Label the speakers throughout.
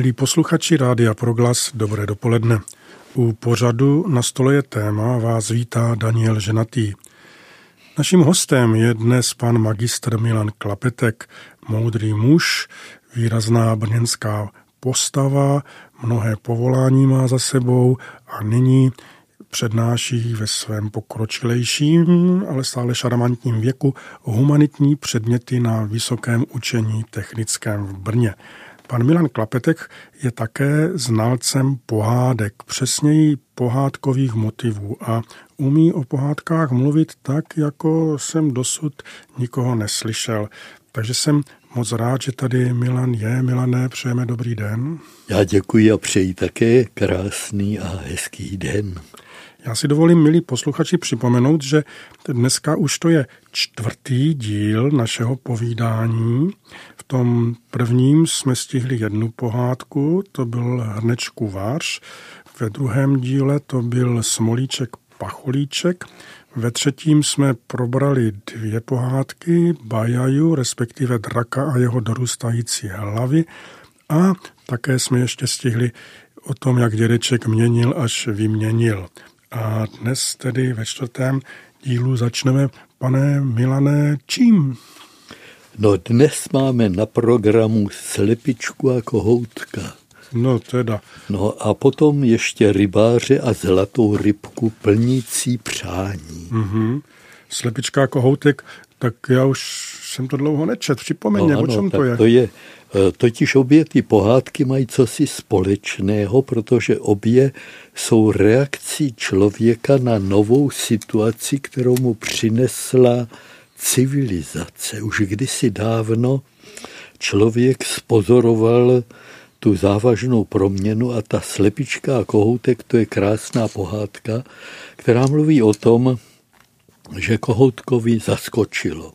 Speaker 1: Milí posluchači Rádia Proglas, dobré dopoledne. U pořadu na stole je téma vás vítá Daniel Ženatý. Naším hostem je dnes pan magistr Milan Klapetek, moudrý muž, výrazná brněnská postava, mnohé povolání má za sebou a nyní přednáší ve svém pokročilejším, ale stále šarmantním věku humanitní předměty na Vysokém učení technickém v Brně. Pan Milan Klapetek je také znalcem pohádek, přesněji pohádkových motivů a umí o pohádkách mluvit tak, jako jsem dosud nikoho neslyšel. Takže jsem moc rád, že tady Milan je. Milané, přejeme dobrý den.
Speaker 2: Já děkuji a přeji také krásný a hezký den.
Speaker 1: Já si dovolím, milí posluchači, připomenout, že dneska už to je čtvrtý díl našeho povídání. V tom prvním jsme stihli jednu pohádku, to byl Hrnečku vář. Ve druhém díle to byl Smolíček Pacholíček. Ve třetím jsme probrali dvě pohádky, Bajaju, respektive Draka a jeho dorůstající hlavy. A také jsme ještě stihli o tom, jak dědeček měnil, až vyměnil. A dnes tedy ve čtvrtém dílu začneme, pane Milané, čím?
Speaker 2: No dnes máme na programu slepičku a kohoutka.
Speaker 1: No teda.
Speaker 2: No a potom ještě rybáře a zlatou rybku plnící přání.
Speaker 1: Mm-hmm. Slepička a kohoutek, tak já už jsem to dlouho nečet. Připomeň no, ano, o čem to je?
Speaker 2: To je Eh, totiž obě ty pohádky mají cosi společného, protože obě jsou reakcí člověka na novou situaci, kterou mu přinesla civilizace. Už kdysi dávno člověk spozoroval tu závažnou proměnu a ta slepička a kohoutek, to je krásná pohádka, která mluví o tom, že kohoutkovi zaskočilo.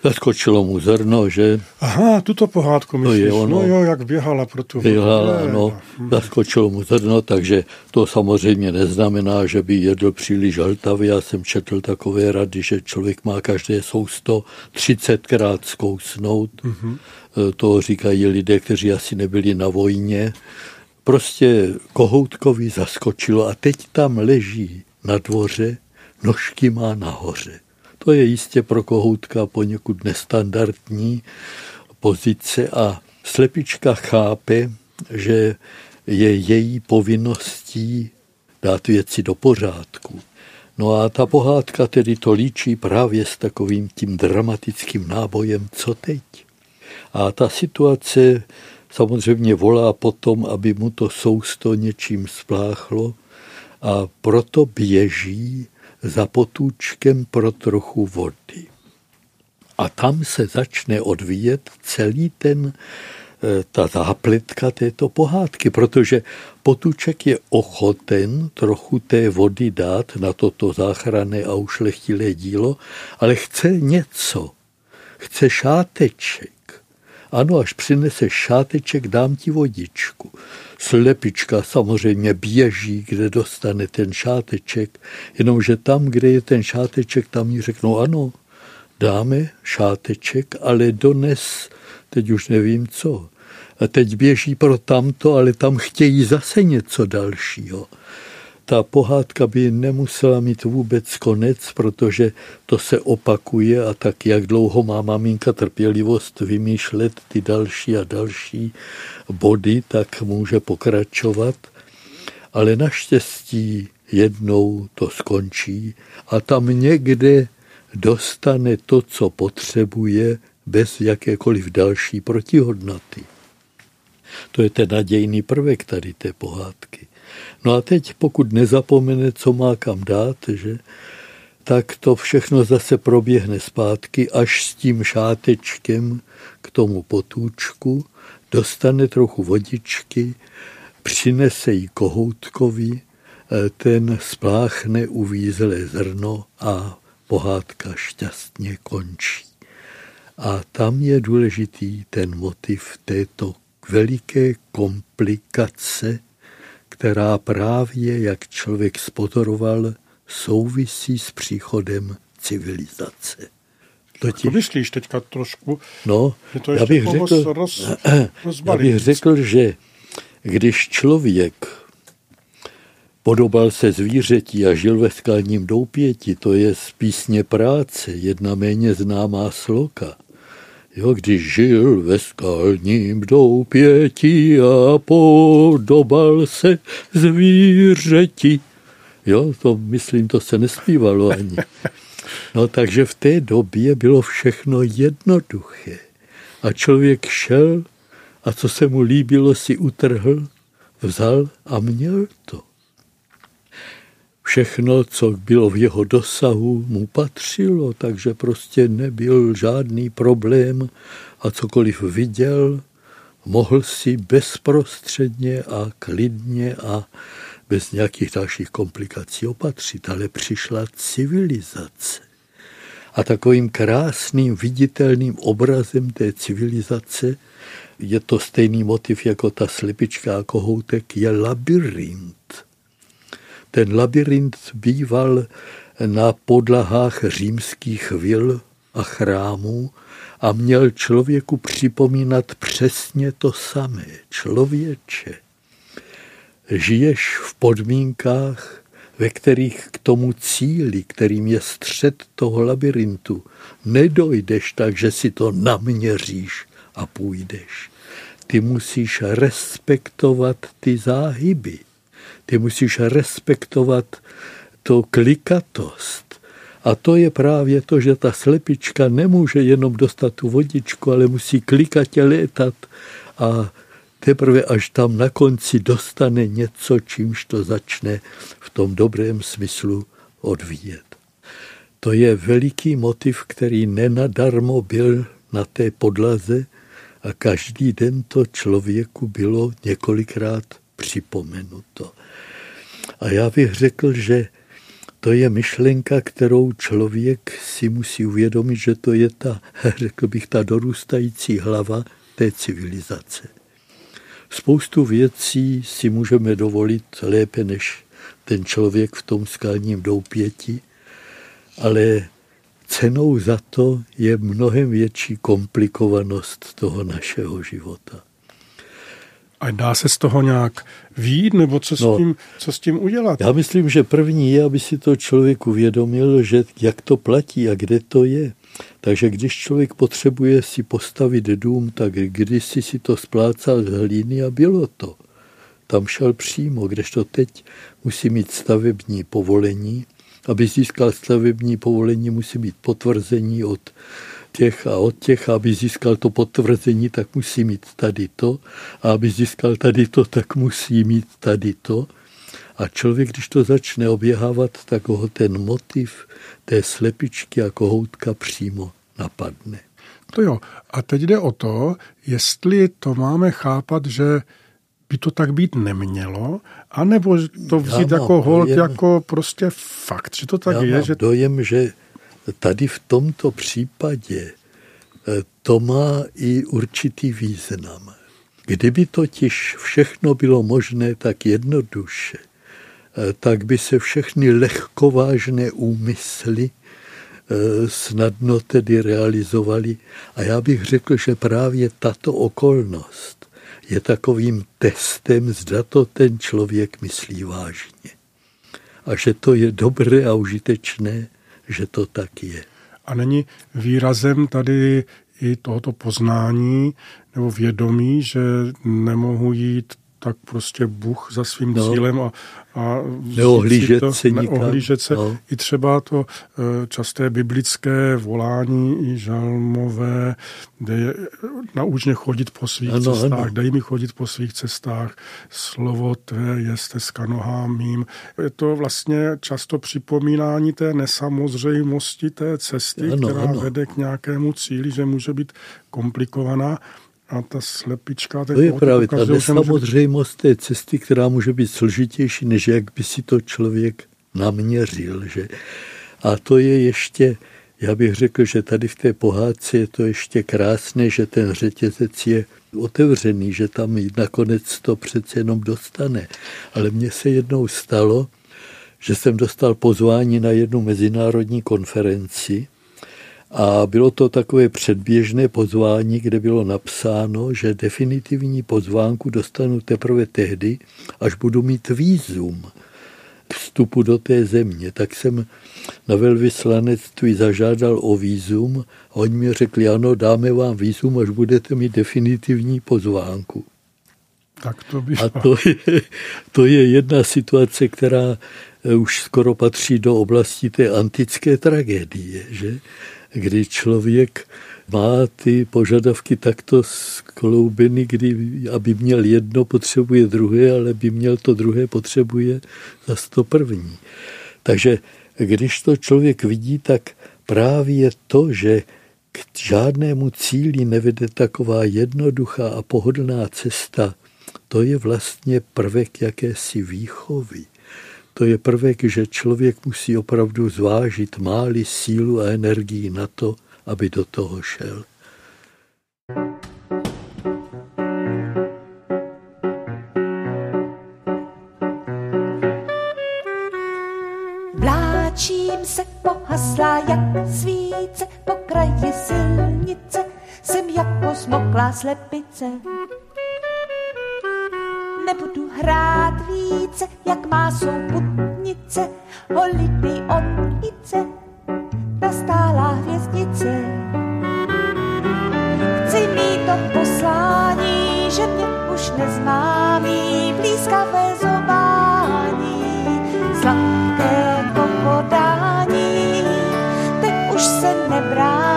Speaker 2: Zaskočilo mu zrno, že...
Speaker 1: Aha, tuto pohádku myslíš. To je ono. No jo, jak běhala pro tu...
Speaker 2: Běhala, no. Zaskočilo mu zrno, takže to samozřejmě neznamená, že by jedl příliš žaltavě. Já jsem četl takové rady, že člověk má každé sousto 30krát zkousnout. Mm-hmm. To říkají lidé, kteří asi nebyli na vojně. Prostě kohoutkovi zaskočilo a teď tam leží na dvoře, nožky má nahoře. To je jistě pro kohoutka poněkud nestandardní pozice a slepička chápe, že je její povinností dát věci do pořádku. No a ta pohádka tedy to líčí právě s takovým tím dramatickým nábojem, co teď. A ta situace samozřejmě volá potom, aby mu to sousto něčím spláchlo a proto běží za potůčkem pro trochu vody. A tam se začne odvíjet celý ten eh, ta zápletka této pohádky, protože potůček je ochoten trochu té vody dát na toto záchranné a ušlechtilé dílo, ale chce něco. Chce šáteček. Ano, až přinese šáteček, dám ti vodičku. Slepička samozřejmě běží, kde dostane ten šáteček, jenomže tam, kde je ten šáteček, tam jí řeknou ano, dáme šáteček, ale dones, teď už nevím co. A teď běží pro tamto, ale tam chtějí zase něco dalšího ta pohádka by nemusela mít vůbec konec, protože to se opakuje a tak, jak dlouho má maminka trpělivost vymýšlet ty další a další body, tak může pokračovat. Ale naštěstí jednou to skončí a tam někde dostane to, co potřebuje, bez jakékoliv další protihodnoty. To je ten nadějný prvek tady té pohádky. No a teď, pokud nezapomene, co má kam dát, že, tak to všechno zase proběhne zpátky až s tím šátečkem k tomu potůčku, dostane trochu vodičky, přinese jí kohoutkovi, ten spláchne uvízlé zrno a pohádka šťastně končí. A tam je důležitý ten motiv této veliké komplikace, která právě, jak člověk spozoroval, souvisí s příchodem civilizace.
Speaker 1: Totiž. To myslíš teďka trošku?
Speaker 2: No, to já bych, řekl, roz, já bych řekl, že když člověk podobal se zvířeti a žil ve skalním doupěti, to je z písně práce, jedna méně známá sloka. Jo, když žil ve skalním doupěti a podobal se zvířeti. Jo, to myslím, to se nespívalo ani. No takže v té době bylo všechno jednoduché. A člověk šel a co se mu líbilo, si utrhl, vzal a měl to. Všechno, co bylo v jeho dosahu, mu patřilo, takže prostě nebyl žádný problém a cokoliv viděl, mohl si bezprostředně a klidně a bez nějakých dalších komplikací opatřit, ale přišla civilizace. A takovým krásným viditelným obrazem té civilizace je to stejný motiv jako ta slepička a kohoutek, je labirint. Ten labirint býval na podlahách římských vil a chrámů a měl člověku připomínat přesně to samé. Člověče, žiješ v podmínkách, ve kterých k tomu cíli, kterým je střed toho labirintu, nedojdeš tak, že si to naměříš a půjdeš. Ty musíš respektovat ty záhyby. Ty musíš respektovat to klikatost. A to je právě to, že ta slepička nemůže jenom dostat tu vodičku, ale musí klikatě létat a teprve až tam na konci dostane něco, čímž to začne v tom dobrém smyslu odvíjet. To je veliký motiv, který nenadarmo byl na té podlaze a každý den to člověku bylo několikrát připomenuto. A já bych řekl, že to je myšlenka, kterou člověk si musí uvědomit, že to je ta, řekl bych, ta dorůstající hlava té civilizace. Spoustu věcí si můžeme dovolit lépe než ten člověk v tom skalním doupěti, ale cenou za to je mnohem větší komplikovanost toho našeho života.
Speaker 1: A dá se z toho nějak výjít, nebo co s, no, tím, co s tím udělat?
Speaker 2: Já myslím, že první je, aby si to člověk uvědomil, že jak to platí a kde to je. Takže když člověk potřebuje si postavit dům, tak kdysi si to splácal z hlíny a bylo to. Tam šel přímo, kdežto teď musí mít stavební povolení. Aby získal stavební povolení, musí mít potvrzení od těch a od těch, aby získal to potvrzení, tak musí mít tady to. A aby získal tady to, tak musí mít tady to. A člověk, když to začne oběhávat, tak ho ten motiv té slepičky a kohoutka přímo napadne.
Speaker 1: To jo. A teď jde o to, jestli to máme chápat, že by to tak být nemělo, anebo to vzít jako hold, dojem, jako prostě fakt, že to tak
Speaker 2: já
Speaker 1: je.
Speaker 2: Mám
Speaker 1: že...
Speaker 2: dojem, že tady v tomto případě eh, to má i určitý význam. Kdyby totiž všechno bylo možné tak jednoduše, eh, tak by se všechny lehkovážné úmysly eh, snadno tedy realizovaly. A já bych řekl, že právě tato okolnost je takovým testem, zda to ten člověk myslí vážně. A že to je dobré a užitečné že to tak je.
Speaker 1: A není výrazem tady i tohoto poznání nebo vědomí, že nemohu jít tak prostě Bůh za svým no. cílem a, a
Speaker 2: neohlížet to, se,
Speaker 1: neohlížet se no. i třeba to e, časté biblické volání i žalmové, kde je nauč mě chodit po svých ano, cestách, ano. dej mi chodit po svých cestách, slovo tvé je steska nohám mým. Je to vlastně často připomínání té nesamozřejmosti té cesty, ano, která ano. vede k nějakému cíli, že může být komplikovaná a ta slepička...
Speaker 2: To je právě ta nesamozřejmost té cesty, která může být složitější, než jak by si to člověk naměřil. Že? A to je ještě, já bych řekl, že tady v té pohádce je to ještě krásné, že ten řetězec je otevřený, že tam nakonec to přece jenom dostane. Ale mně se jednou stalo, že jsem dostal pozvání na jednu mezinárodní konferenci A bylo to takové předběžné pozvání, kde bylo napsáno, že definitivní pozvánku dostanu teprve tehdy, až budu mít výzum vstupu do té země. Tak jsem na velvyslanectví zažádal o výzum a oni mi řekli, ano, dáme vám výzum, až budete mít definitivní pozvánku.
Speaker 1: Tak to by...
Speaker 2: A to je, to je jedna situace, která eh, už skoro patří do oblasti té antické tragédie, že? Kdy člověk má ty požadavky takto skloubeny, kdy aby měl jedno, potřebuje druhé, ale by měl to druhé, potřebuje za to první. Takže když to člověk vidí, tak právě to, že k žádnému cíli nevede taková jednoduchá a pohodlná cesta, to je vlastně prvek jakési výchovy. To je prvek, že člověk musí opravdu zvážit, máli sílu a energii na to, aby do toho šel.
Speaker 3: Vláčím se pohasla jak svíce po kraji silnice, jsem jako smoklá slepice. Nebudu hrát více, jak má souputnice, holitý onice, nastálá hvězdice. Chci mít to poslání, že mě už nezmámí blízkavé zobání, sladké pohodání, teď už se nebráním,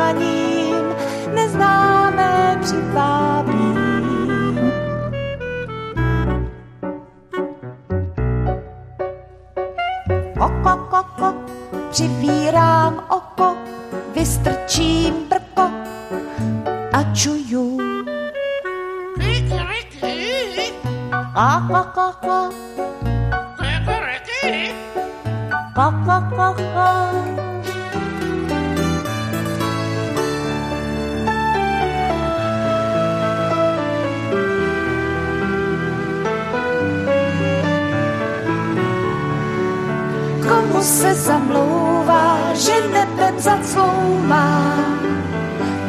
Speaker 3: nebem zacloumá,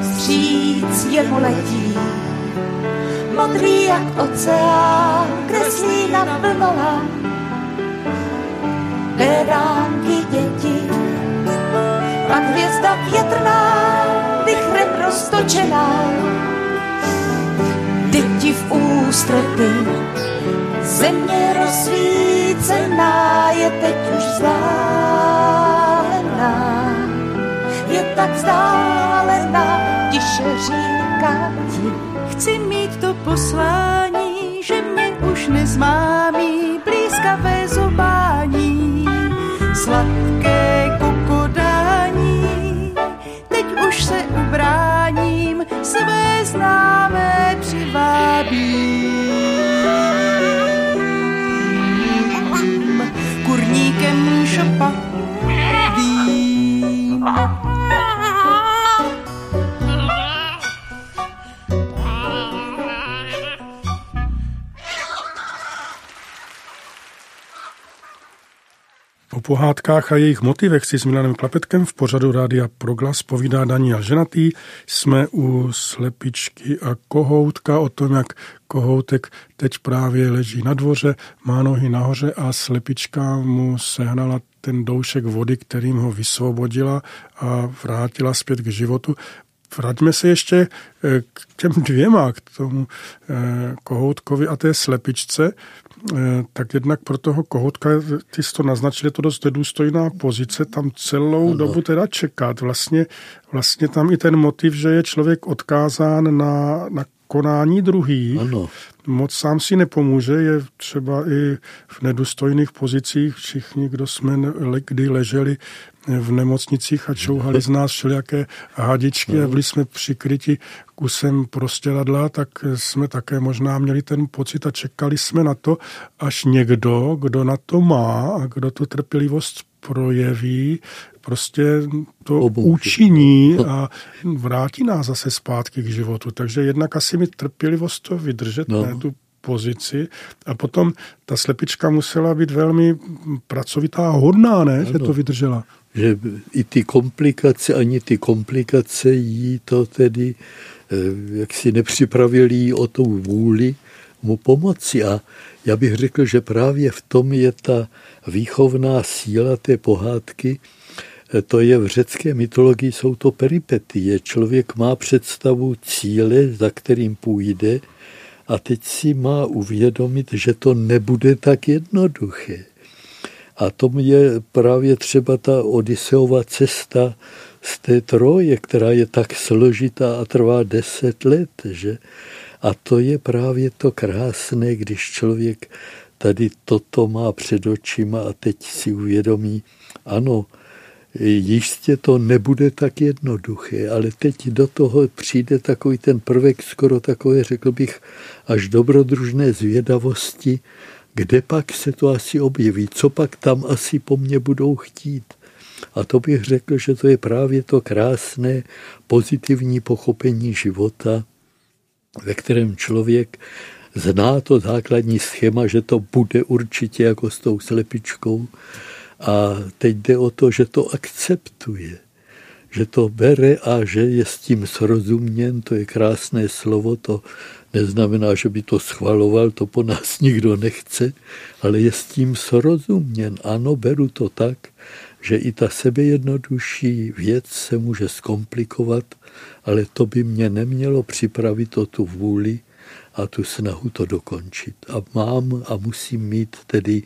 Speaker 3: stříc jemu letí. Modrý jak oceán, kreslí na plnola, beránky děti. Pak hvězda větrná, vychrem roztočená, děti v ústrety, země rozsvícená je teď už vzdálená. Je tak vzdálená, tiše říká ti,
Speaker 4: Chci mít to poslání, že mě už nezmámí blízkavé zobání, sladké kokodání. Teď už se ubráním, své známé přivábím. Kurníkem šopadým.
Speaker 1: O pohádkách a jejich motivech si s Milanem Klapetkem v pořadu Rádia Proglas povídá Daniel Ženatý. Jsme u slepičky a kohoutka o tom, jak kohoutek teď právě leží na dvoře, má nohy nahoře a slepička mu sehnala ten doušek vody, kterým ho vysvobodila a vrátila zpět k životu. Vraťme se ještě eh, k těm dvěma, k tomu eh, kohoutkovi a té slepičce. Eh, tak jednak pro toho kohoutka, ty jsi to naznačil, je to dost nedůstojná pozice, tam celou ano. dobu teda čekat. Vlastně, vlastně tam i ten motiv, že je člověk odkázán na, na konání druhý.
Speaker 2: Ano.
Speaker 1: Moc sám si nepomůže, je třeba i v nedůstojných pozicích. Všichni, kdo jsme kdy leželi v nemocnicích a čouhali z nás všelijaké hadičky a byli jsme přikryti kusem prostěradla, tak jsme také možná měli ten pocit a čekali jsme na to, až někdo, kdo na to má a kdo tu trpělivost projeví, prostě to
Speaker 2: Obouky.
Speaker 1: učiní a vrátí nás zase zpátky k životu. Takže jednak asi mi trpělivost to vydržet,
Speaker 2: No.
Speaker 1: ne tu pozici a potom ta slepička musela být velmi pracovitá a hodná, ne, ano. že to vydržela.
Speaker 2: Že i ty komplikace, ani ty komplikace jí to tedy, eh, jak si nepřipravili o tou vůli mu pomoci. A já bych řekl, že právě v tom je ta výchovná síla té pohádky, to je v řecké mytologii, jsou to peripetie. Člověk má představu cíle, za kterým půjde a teď si má uvědomit, že to nebude tak jednoduché. A tom je právě třeba ta Odiseova cesta z té troje, která je tak složitá a trvá deset let. Že? A to je právě to krásné, když člověk tady toto má před očima a teď si uvědomí, ano, jistě to nebude tak jednoduché, ale teď do toho přijde takový ten prvek skoro takové, řekl bych, až dobrodružné zvědavosti, kde pak se to asi objeví, co pak tam asi po mně budou chtít. A to bych řekl, že to je právě to krásné pozitivní pochopení života, ve kterém člověk zná to základní schéma, že to bude určitě jako s tou slepičkou, a teď jde o to, že to akceptuje, že to bere a že je s tím srozuměn, to je krásné slovo, to neznamená, že by to schvaloval, to po nás nikdo nechce, ale je s tím srozuměn. Ano, beru to tak, že i ta sebejednodušší věc se může zkomplikovat, ale to by mě nemělo připravit o tu vůli a tu snahu to dokončit. A mám a musím mít tedy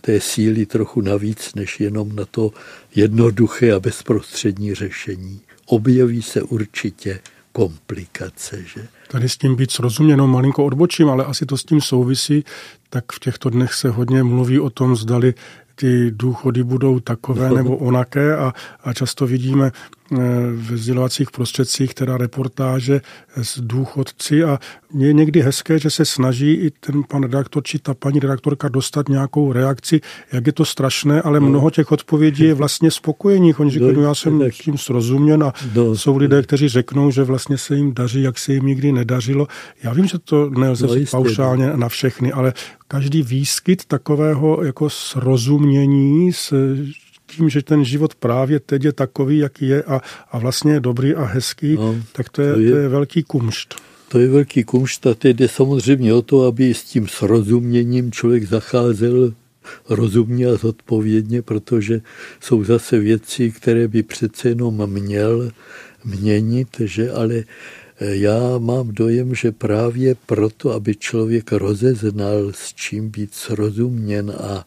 Speaker 2: té síly trochu navíc, než jenom na to jednoduché a bezprostřední řešení. Objeví se určitě komplikace. Že?
Speaker 1: Tady s tím být srozuměno malinko odbočím, ale asi to s tím souvisí, tak v těchto dnech se hodně mluví o tom, zdali ty důchody budou takové nebo onaké a, a často vidíme Eh, ve sdělovacích prostředcích, teda reportáže s důchodci a je někdy hezké, že se snaží i ten pan redaktor či ta paní redaktorka dostat nějakou reakci, jak je to strašné, ale no. mnoho těch odpovědí je vlastně spokojených. Oni říkají, no, já jsem tak. tím srozuměn a no. jsou lidé, kteří řeknou, že vlastně se jim daří, jak se jim nikdy nedařilo. Já vím, že to nelze no, paušálně na všechny, ale každý výskyt takového jako srozumění s tím, že ten život právě teď je takový, jaký je a, a vlastně je dobrý a hezký, no, tak to je, to je, to je velký kumšt.
Speaker 2: To je velký kumšt a teď jde samozřejmě o to, aby s tím srozuměním člověk zacházel rozumně a zodpovědně, protože jsou zase věci, které by přece jenom měl měnit, že ale eh, já mám dojem, že právě proto, aby člověk rozeznal, s čím být srozuměn a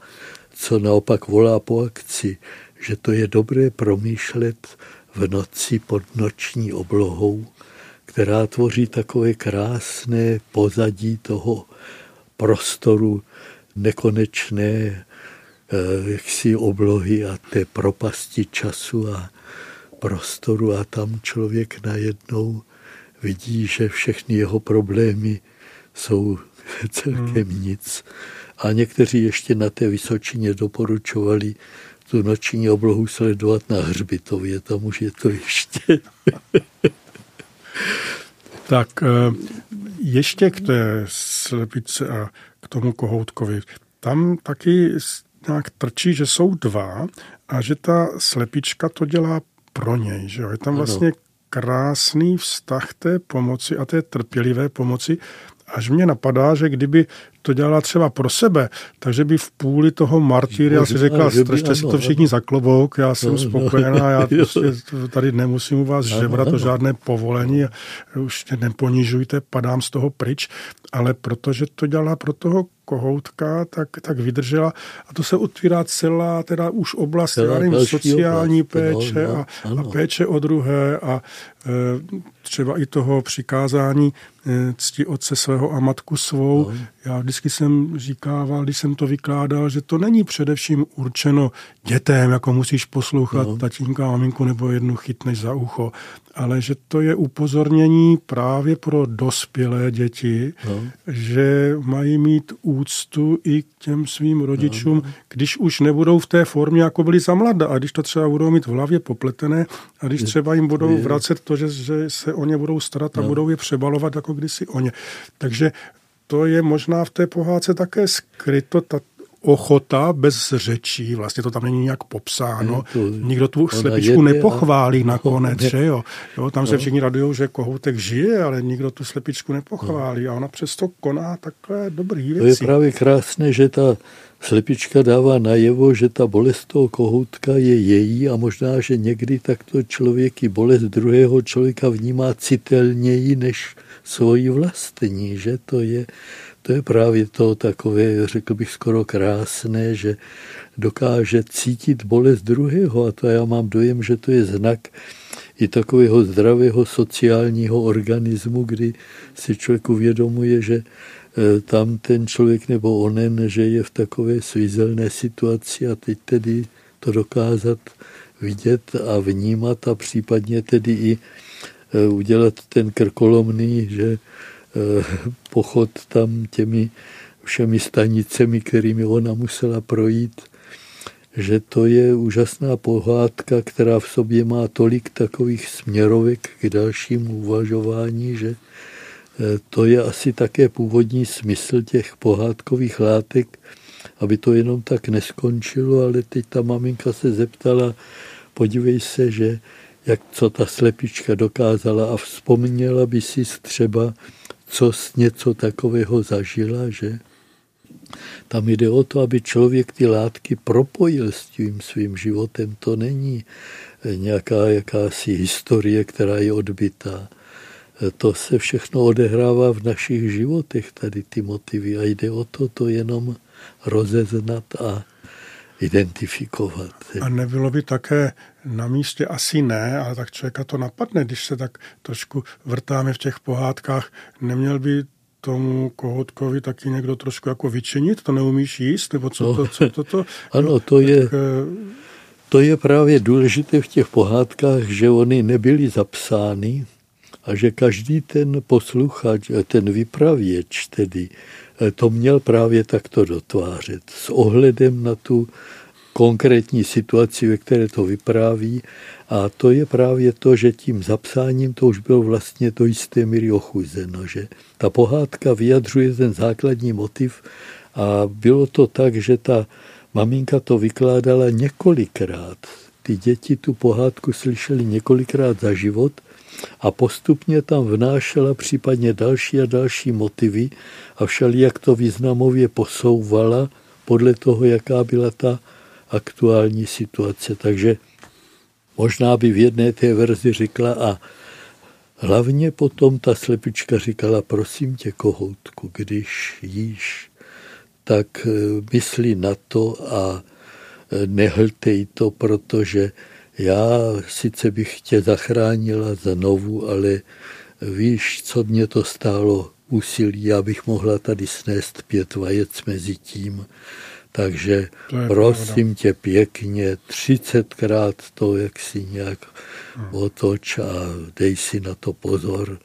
Speaker 2: co naopak volá po akci, že to je dobré promýšlet v noci pod noční oblohou, která tvoří takové krásné pozadí toho prostoru nekonečné eh, jaksi oblohy a té propasti času a prostoru a tam člověk najednou vidí, že všechny jeho problémy jsou celkem hmm. nic a někteří ještě na té Vysočině doporučovali tu noční oblohu sledovat na Hřbitově, tam už je to ještě.
Speaker 1: tak eh, ještě k té slepice a k tomu kohoutkovi. Tam taky nějak trčí, že jsou dva a že ta slepička to dělá pro něj. Že jo? Je tam vlastně krásný vztah té pomoci a té trpělivé pomoci, až mě napadá, že kdyby to dělala třeba pro sebe, takže by v půli toho martyria si řekla, strašte si to všichni za klobouk, já jsem spokojená, já prostě tady nemusím u vás žebrat to žádné povolení, už neponižujte, padám z toho pryč, ale protože to dělala pro toho kohoutka, tak, tak vydržela a to se otvírá celá teda už oblast já nevím, sociální oblast, péče no, no, a, a péče o druhé a e, třeba i toho přikázání e, cti otce svého a matku svou. No. Já vždycky jsem říkával, když jsem to vykládal, že to není především určeno dětem, jako musíš poslouchat no. tatínka a maminku nebo jednu chytneš za ucho, ale že to je upozornění právě pro dospělé děti, no. že mají mít úctu i k těm svým rodičům, no. když už nebudou v té formě, jako byli za mlada, a když to třeba budou mít v hlavě popletené, a když třeba jim budou vracet to, že, že se o ně budou starat a no. budou je přebalovat jako kdysi o ně. Takže to je možná v té pohádce také skryto, ta ochota bez řečí, vlastně to tam není nějak popsáno. To, Nikdo tu slepičku nepochválí a... nakonec, že jo? jo tam no. se všichni radují, že kohoutek žije, ale nikdo tu slepičku nepochválí no. a ona přesto koná takhle dobrý věci.
Speaker 2: To je právě krásné, že ta slepička dává najevo, že ta bolest toho kohoutka je její a možná, že někdy takto člověk i bolest druhého člověka vnímá citelněji než svoji vlastní, že to je to je právě to takové, řekl bych, skoro krásné, že dokáže cítit bolest druhého a to já mám dojem, že to je znak i takového zdravého sociálního organismu, kdy si člověk uvědomuje, že tam ten člověk nebo onen, že je v takové svízelné situaci a teď tedy to dokázat vidět a vnímat a případně tedy i e, udělat ten krkolomný, že Eh, pochod tam těmi všemi stanicemi, kterými ona musela projít, že to je úžasná pohádka, která v sobě má tolik takových směrovek k dalšímu uvažování, že eh, to je asi také původní smysl těch pohádkových látek, aby to jenom tak neskončilo, ale teď ta maminka se zeptala, podívej se, že jak co ta slepička dokázala a vzpomněla by si třeba, co něco takového zažila, že tam jde o to, aby člověk ty látky propojil s tím svým životem. To není nějaká jakási historie, která je odbytá. To se všechno odehrává v našich životech, tady ty motivy. A jde o to, to jenom rozeznat a identifikovat.
Speaker 1: A nebylo by také na místě, asi ne, ale tak člověka to napadne, když se tak trošku vrtáme v těch pohádkách, neměl by tomu kohoutkovi taky někdo trošku jako vyčinit, to neumíš jíst, nebo co, no, to, co to, to
Speaker 2: Ano, to je, tak, eh, to je právě důležité v těch pohádkách, že oni nebyly zapsány a že každý ten posluchač, ten vypravěč tedy, to měl právě takto dotvářet s ohledem na tu konkrétní situaci, ve které to vypráví. A to je právě to, že tím zapsáním to už bylo vlastně do jisté míry ochuzeno, že ta pohádka vyjadřuje ten základní motiv a bylo to tak, že ta maminka to vykládala několikrát. Ty děti tu pohádku slyšeli několikrát za život – a postupně tam vnášela případně další a další motivy a jak to významově posouvala podle toho, jaká byla ta aktuální situace. Takže možná by v jedné té verzi řekla a hlavně potom ta slepička říkala, prosím tě, kohoutku, když jíš, tak eh, myslí na to a eh, nehltej to, protože já sice bych tě zachránila znovu, ale víš, co mě to stálo úsilí, já bych mohla tady snést pět vajec mezi tím. Takže prosím pravda. tě pěkně, třicetkrát to, jak si nějak hmm. otoč a dej si na to pozor.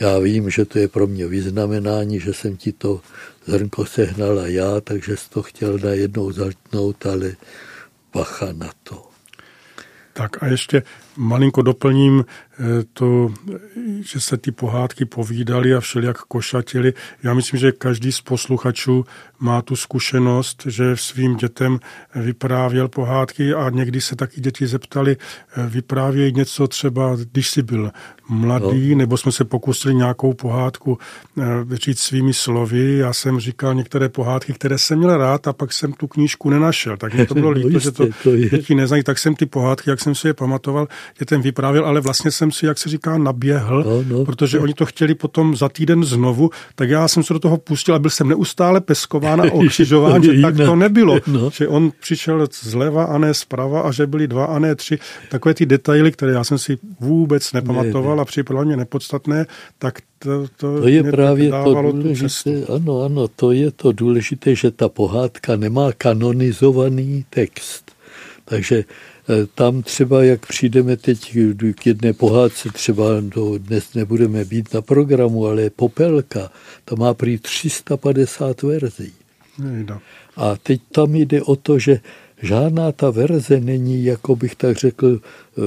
Speaker 2: Já vím, že to je pro mě vyznamenání, že jsem ti to zrnko sehnala já, takže jsi to chtěl najednou zatnout, ale bacha na to.
Speaker 1: Tak a ještě malinko doplním to, že se ty pohádky povídali a všelijak košatili. Já myslím, že každý z posluchačů má tu zkušenost, že svým dětem vyprávěl pohádky a někdy se taky děti zeptali, eh, vyprávěj něco třeba, když jsi byl mladý, no. nebo jsme se pokusili nějakou pohádku eh, říct svými slovy. Já jsem říkal některé pohádky, které jsem měl rád a pak jsem tu knížku nenašel. Tak mi to bylo líto, no jistě, že to, to děti neznají. Tak jsem ty pohádky, jak jsem si je pamatoval, dětem vyprávěl, ale vlastně jsem si, jak se říká, naběhl, no, no, protože no. oni to chtěli potom za týden znovu, tak já jsem se do toho pustil a byl jsem neustále peskován a okřižován, že tak to nebylo. No. Že on přišel zleva a ne zprava a že byli dva a ne tři. Takové ty detaily, které já jsem si vůbec nepamatoval ne, ne. a připadalo mě nepodstatné, tak to, to,
Speaker 2: to je právě to důležité, ano, ano, to je to důležité, že ta pohádka nemá kanonizovaný text. Takže tam třeba, jak přijdeme teď k jedné pohádce, třeba do, dnes nebudeme být na programu, ale Popelka, to má prý 350 verzí. A teď tam jde o to, že žádná ta verze není, jako bych tak řekl,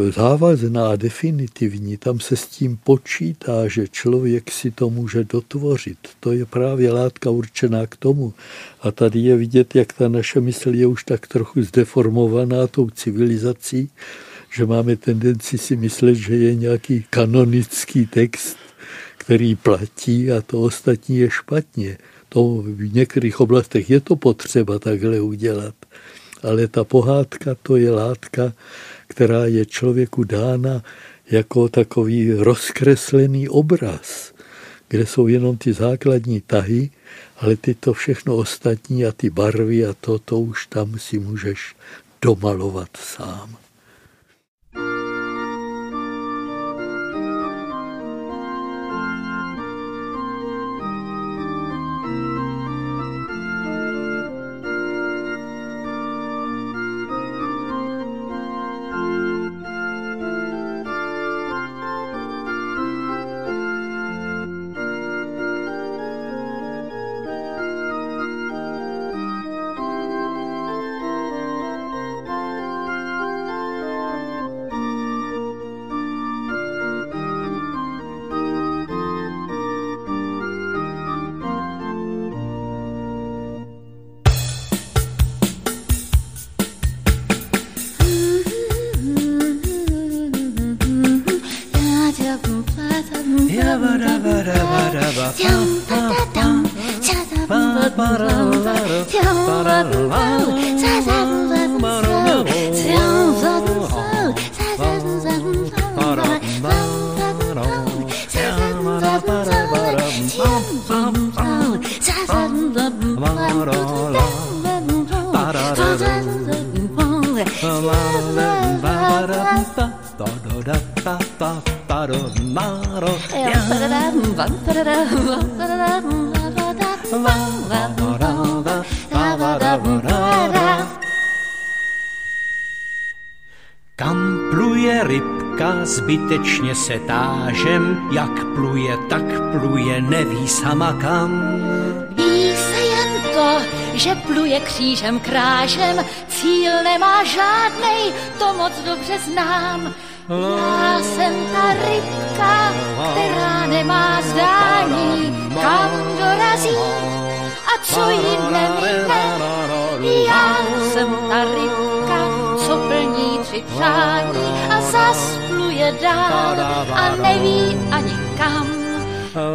Speaker 2: závazná, definitivní. Tam se s tím počítá, že člověk si to může dotvořit. To je právě látka určená k tomu. A tady je vidět, jak ta naše mysl je už tak trochu zdeformovaná tou civilizací, že máme tendenci si myslet, že je nějaký kanonický text, který platí a to ostatní je špatně. To v některých oblastech je to potřeba takhle udělat. Ale ta pohádka to je látka, která je člověku dána jako takový rozkreslený obraz, kde jsou jenom ty základní tahy, ale ty to všechno ostatní a ty barvy a to, to už tam si můžeš domalovat sám.
Speaker 5: Zbytečně se tážem, jak pluje, tak pluje, neví sama kam.
Speaker 6: Ví se jen to, že pluje křížem krážem, cíl nemá žádnej, to moc dobře znám. Já jsem ta rybka, která nemá zdání, kam dorazí a co jiné mine. Já jsem ta rybka, co plní tři přání a zas pluje dál a neví ani kam.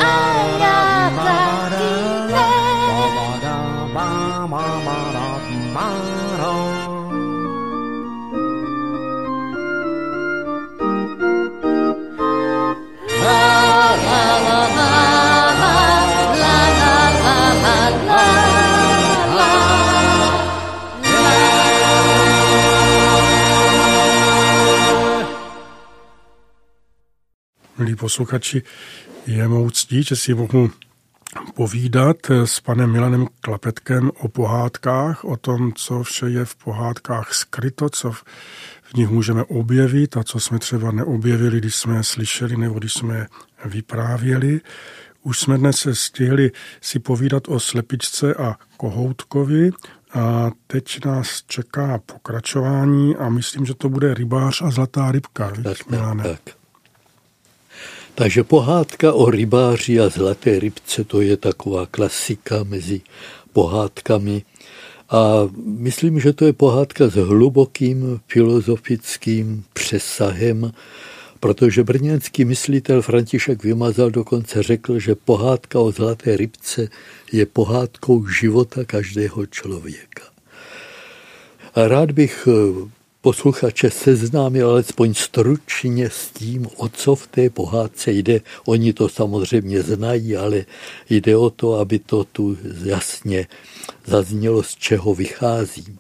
Speaker 6: A já taky
Speaker 1: Milí posluchači, je mou ctí, že si mohu povídat s panem Milanem Klapetkem o pohádkách, o tom, co vše je v pohádkách skryto, co v nich můžeme objevit a co jsme třeba neobjevili, když jsme je slyšeli nebo když jsme je vyprávěli. Už jsme dnes se stihli si povídat o slepičce a kohoutkovi a teď nás čeká pokračování a myslím, že to bude rybář a zlatá rybka.
Speaker 2: Tak, tak, tak. Takže pohádka o rybáři a zlaté rybce, to je taková klasika mezi pohádkami. A myslím, že to je pohádka s hlubokým filozofickým přesahem, protože brněnský myslitel František Vymazal dokonce řekl, že pohádka o zlaté rybce je pohádkou života každého člověka. A rád bych posluchače seznámil alespoň stručně s tím, o co v té pohádce jde. Oni to samozřejmě znají, ale jde o to, aby to tu jasně zaznělo, z čeho vycházím.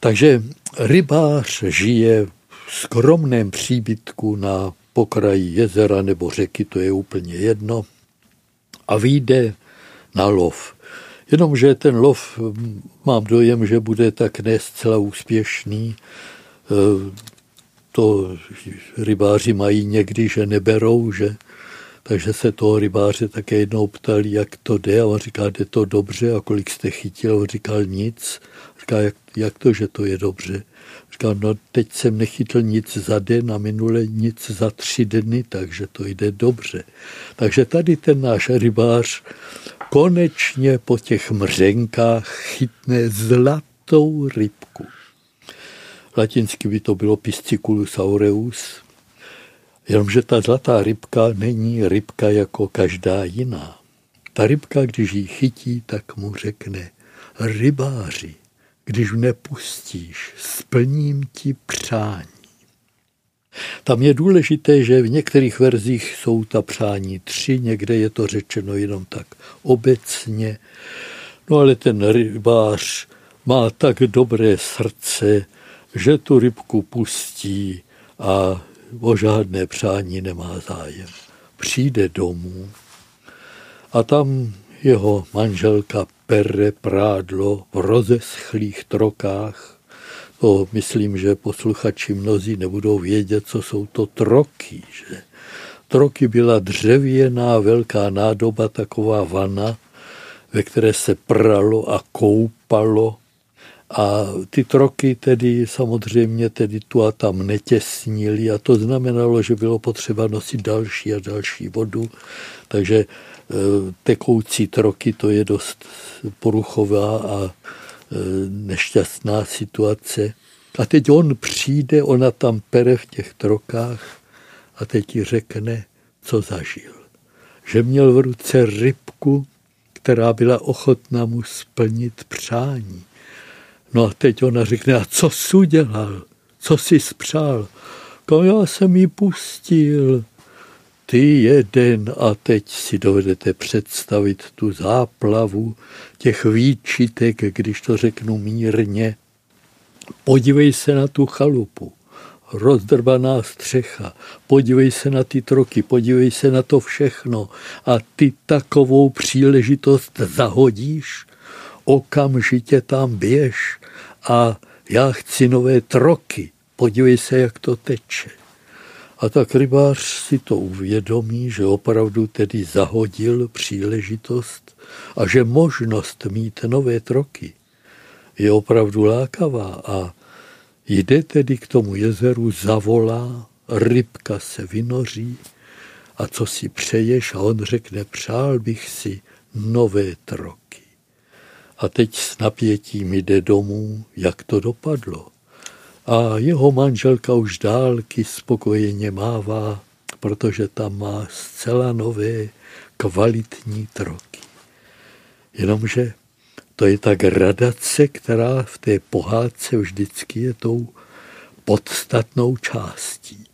Speaker 2: Takže rybář žije v skromném příbytku na pokraji jezera nebo řeky, to je úplně jedno, a vyjde na lov. Jenomže ten lov, mám dojem, že bude tak ne zcela úspěšný. E, to rybáři mají někdy, že neberou, že Takže se toho rybáře také jednou ptali, jak to jde a on říká, jde to dobře a kolik jste chytil. On říkal nic. Říká, jak, jak to, že to je dobře. Říkal, no teď jsem nechytl nic za den a minule nic za tři dny, takže to jde dobře. Takže tady ten náš rybář konečně po těch mřenkách chytne zlatou rybku. Latinsky by to bylo Pisciculus aureus, jenomže ta zlatá rybka není rybka jako každá jiná. Ta rybka, když ji chytí, tak mu řekne, rybáři, když nepustíš, splním ti přání. Tam je důležité, že v některých verzích jsou ta přání tři, někde je to řečeno jenom tak obecně. No ale ten rybář má tak dobré srdce, že tu rybku pustí a o žádné přání nemá zájem. Přijde domů a tam jeho manželka pere prádlo v rozeschlých trokách. To myslím, že posluchači mnozí nebudou vědět, co jsou to troky. Že? Troky byla dřevěná velká nádoba, taková vana, ve které se pralo a koupalo. A ty troky tedy samozřejmě tedy tu a tam netěsnili a to znamenalo, že bylo potřeba nosit další a další vodu. Takže Eh, tekoucí troky, to je dost poruchová a nešťastná situace. A teď on přijde, ona tam pere v těch trokách a teď ti řekne, co zažil. Že měl v ruce rybku, která byla ochotná mu splnit přání. No a teď ona řekne, a co jsi udělal? Co jsi spřál? Já jsem ji pustil ty jeden a teď si dovedete představit tu záplavu těch výčitek, když to řeknu mírně. Podívej se na tu chalupu, rozdrbaná střecha, podívej se na ty troky, podívej se na to všechno. A ty takovou příležitost zahodíš, okamžitě tam běž. A já chci nové troky, podívej se, jak to teče. A tak rybář si to uvědomí, že opravdu tedy zahodil příležitost a že možnost mít nové troky je opravdu lákavá. A jde tedy k tomu jezeru, zavolá, rybka se vynoří a co si přeješ? A on řekne, přál bych si nové troky. A teď s napětím jde domů, jak to dopadlo a jeho manželka už dálky spokojeně mává, protože tam má zcela nové kvalitní troky. Jenomže to je ta gradace, která v té pohádce vždycky je tou podstatnou částí.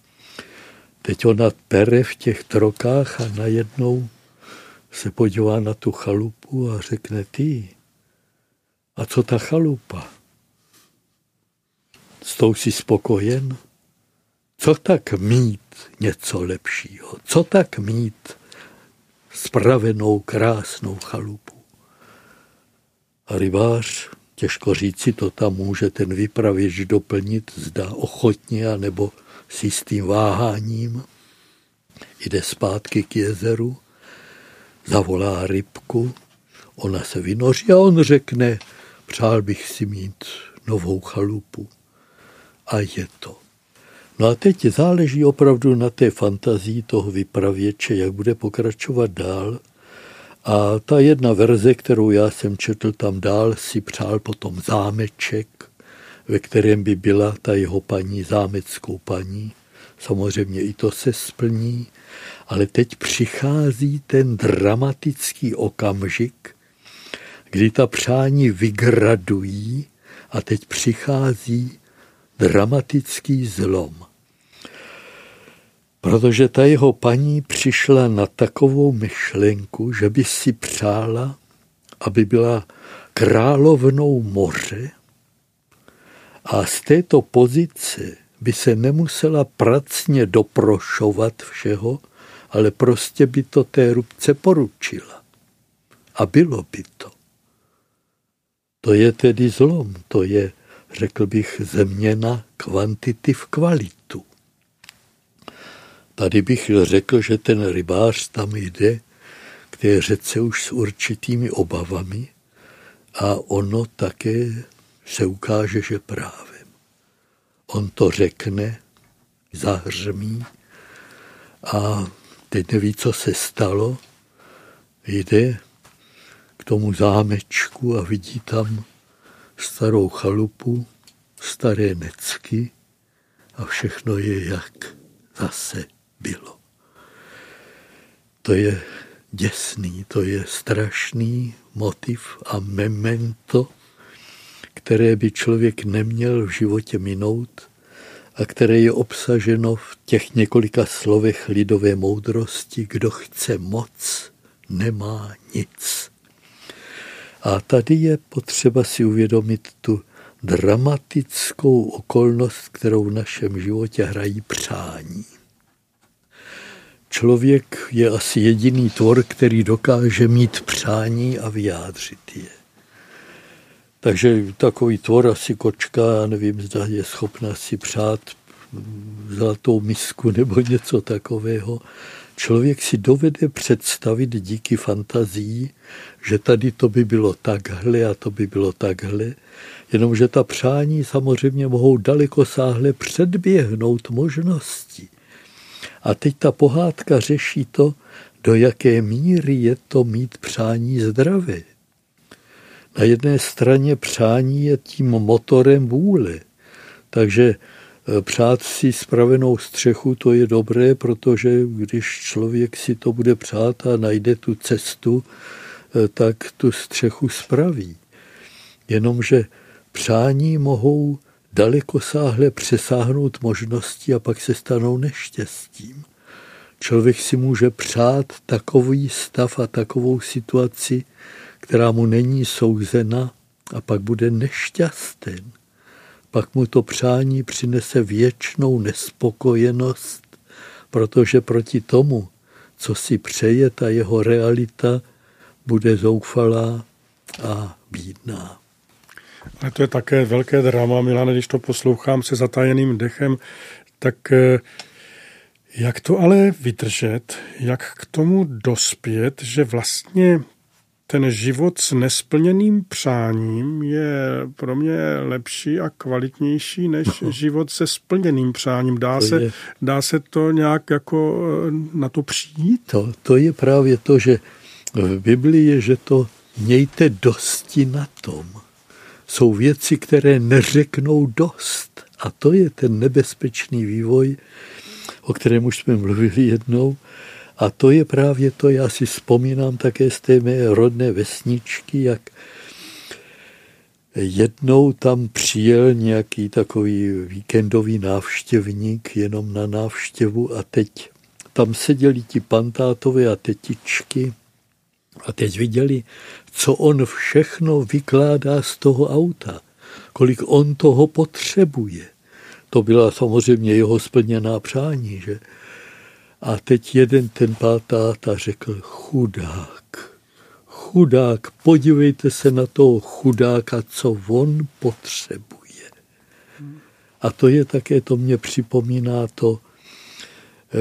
Speaker 2: Teď ona pere v těch trokách a najednou se podívá na tu chalupu a řekne ty, a co ta chalupa? S tou si spokojen? Co tak mít něco lepšího? Co tak mít spravenou, krásnou chalupu? A rybář, těžko říci, to tam může ten vypravěč doplnit, zda ochotně, anebo s jistým váháním. Jde zpátky k jezeru, zavolá rybku, ona se vynoří a on řekne, přál bych si mít novou chalupu a je to. No a teď záleží opravdu na té fantazii toho vypravěče, jak bude pokračovat dál. A ta jedna verze, kterou já jsem četl tam dál, si přál potom zámeček, ve kterém by byla ta jeho paní zámeckou paní. Samozřejmě i to se splní, ale teď přichází ten dramatický okamžik, kdy ta přání vygradují a teď přichází dramatický zlom. Protože ta jeho paní přišla na takovou myšlenku, že by si přála, aby byla královnou moře a z této pozice by se nemusela pracně doprošovat všeho, ale prostě by to té rubce poručila. A bylo by to. To je tedy zlom, to je řekl bych, zeměna kvantity v kvalitu. Tady bych řekl, že ten rybář tam jde k té řece už s určitými obavami a ono také se ukáže, že právem. On to řekne, zahřmí a teď neví, co se stalo, jde k tomu zámečku a vidí tam starou chalupu, staré necky a všechno je, jak zase bylo. To je děsný, to je strašný motiv a memento, které by člověk neměl v životě minout a které je obsaženo v těch několika slovech lidové moudrosti, kdo chce moc, nemá nic. A tady je potřeba si uvědomit tu dramatickou okolnost, kterou v našem životě hrají přání. Člověk je asi jediný tvor, který dokáže mít přání a vyjádřit je. Takže takový tvor, asi kočka, já nevím, zda je schopná si přát zlatou misku nebo něco takového. Člověk si dovede představit díky fantazii, že tady to by bylo takhle a to by bylo takhle, jenomže ta přání samozřejmě mohou daleko sáhle předběhnout možnosti. A teď ta pohádka řeší to, do jaké míry je to mít přání zdravé. Na jedné straně přání je tím motorem vůle, takže přát si spravenou střechu, to je dobré, protože když člověk si to bude přát a najde tu cestu, e, tak tu střechu spraví. Jenomže přání mohou daleko sáhle přesáhnout možnosti a pak se stanou neštěstím. Člověk si může přát takový stav a takovou situaci, která mu není souzena a pak bude nešťastný. Pak mu to přání přinese věčnou nespokojenost, protože proti tomu, co si přeje, ta jeho realita bude zoufalá a bídná.
Speaker 1: Ale to je také velké drama, Milane, když to poslouchám se zatajeným dechem, tak eh, jak to ale vydržet, jak k tomu dospět, že vlastně ten život s nesplněným přáním je pro mě lepší a kvalitnější než no. život se splněným přáním. Dá, to se, je, dá se to nějak jako eh, na to přijít?
Speaker 2: To, to je právě to, že v Biblii je, že to mějte dosti na tom jsou věci, které neřeknou dost. A to je ten nebezpečný vývoj, o kterém už jsme mluvili jednou. A to je právě to, já si vzpomínám také z té mé rodné vesničky, jak jednou tam přijel nějaký takový víkendový návštěvník jenom na návštěvu a teď tam seděli ti pantátové a tetičky a teď viděli, co on všechno vykládá z toho auta, kolik on toho potřebuje. To byla samozřejmě jeho splněná přání, že? A teď jeden ten pátáta řekl, chudák, chudák, podívejte se na toho chudáka, co on potřebuje. A to je také, to mě připomíná to,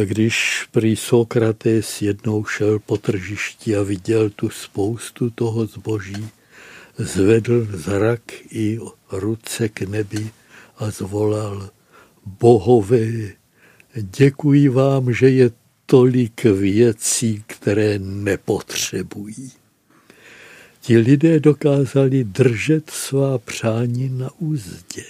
Speaker 2: když prý Sokrates jednou šel po tržišti a viděl tu spoustu toho zboží, zvedl zrak i ruce k nebi a zvolal, bohové, děkuji vám, že je tolik věcí, které nepotřebují. Ti lidé dokázali držet svá přání na úzdě.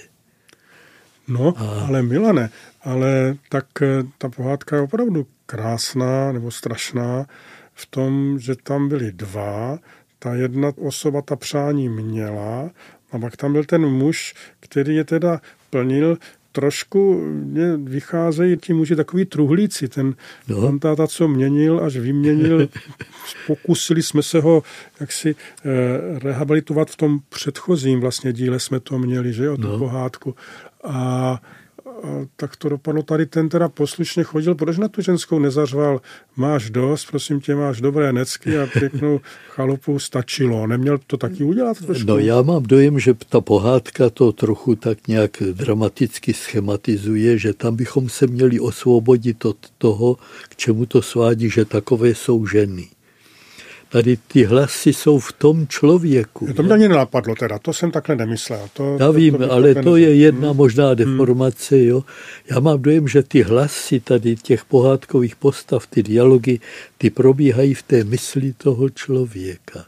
Speaker 1: No, a... ale Milane, ale tak eh, ta pohádka je opravdu krásná nebo strašná v tom, že tam byli dva, ta jedna osoba ta přání měla a pak tam byl ten muž, který je teda plnil trošku mě vycházejí ti muži takový truhlíci. Ten no. pan táta, co měnil, až vyměnil, pokusili jsme se ho jaksi eh, rehabilitovat v tom předchozím vlastně díle jsme to měli, že jo, tu no. pohádku. A tak to dopadlo. Tady ten teda poslušně chodil, proč na tu ženskou nezařval, máš dost, prosím tě, máš dobré necky a pěknou chalupu stačilo. Neměl to taky udělat trošku?
Speaker 2: No já mám dojem, že ta pohádka to trochu tak nějak dramaticky schematizuje, že tam bychom se měli osvobodit od toho, k čemu to svádí, že takové jsou ženy. Tady ty hlasy jsou v tom člověku.
Speaker 1: To mě ani nenapadlo teda, to jsem takhle nemyslel. To,
Speaker 2: Já
Speaker 1: to,
Speaker 2: vím,
Speaker 1: to
Speaker 2: ale to je jedna
Speaker 1: hmm.
Speaker 2: možná deformace. Jo. Já mám dojem, že ty hlasy tady těch pohádkových postav, ty dialogy, ty probíhají v té mysli toho člověka.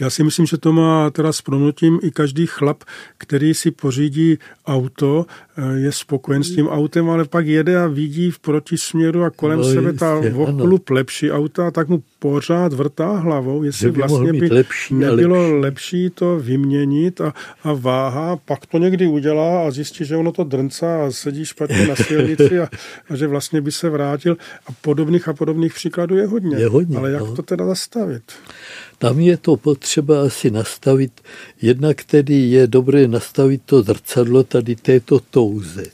Speaker 1: Já si myslím, že to má teda s promnutím i každý chlap, který si pořídí auto, eh, je spokojen s tím autem, ale pak jede a vidí v protisměru a kolem
Speaker 2: no,
Speaker 1: sebe ta vochlup lepší auta, tak mu pořád vrtá hlavou, jestli
Speaker 2: by
Speaker 1: vlastně by
Speaker 2: lepší
Speaker 1: nebylo
Speaker 2: lepší.
Speaker 1: lepší to vyměnit a, a váha, pak to někdy udělá a zjistí, že ono to drncá a sedí špatně na silnici a, a že vlastně by se vrátil. A podobných a podobných příkladů je hodně.
Speaker 2: Je hodně
Speaker 1: ale jak
Speaker 2: no.
Speaker 1: to teda zastavit?
Speaker 2: Tam je to potřeba asi nastavit, jednak tedy je dobré nastavit to zrcadlo tady této touze.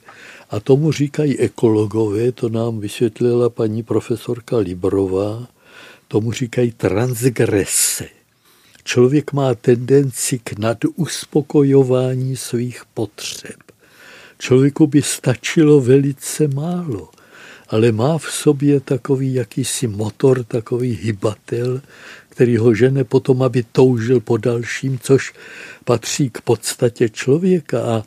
Speaker 2: A tomu říkají ekologové, to nám vysvětlila paní profesorka Librová, tomu říkají transgrese. Člověk má tendenci k naduspokojování svých potřeb. Člověku by stačilo velice málo, ale má v sobě takový jakýsi motor, takový hybatel, který ho žene potom, aby toužil po dalším, což patří k podstatě člověka a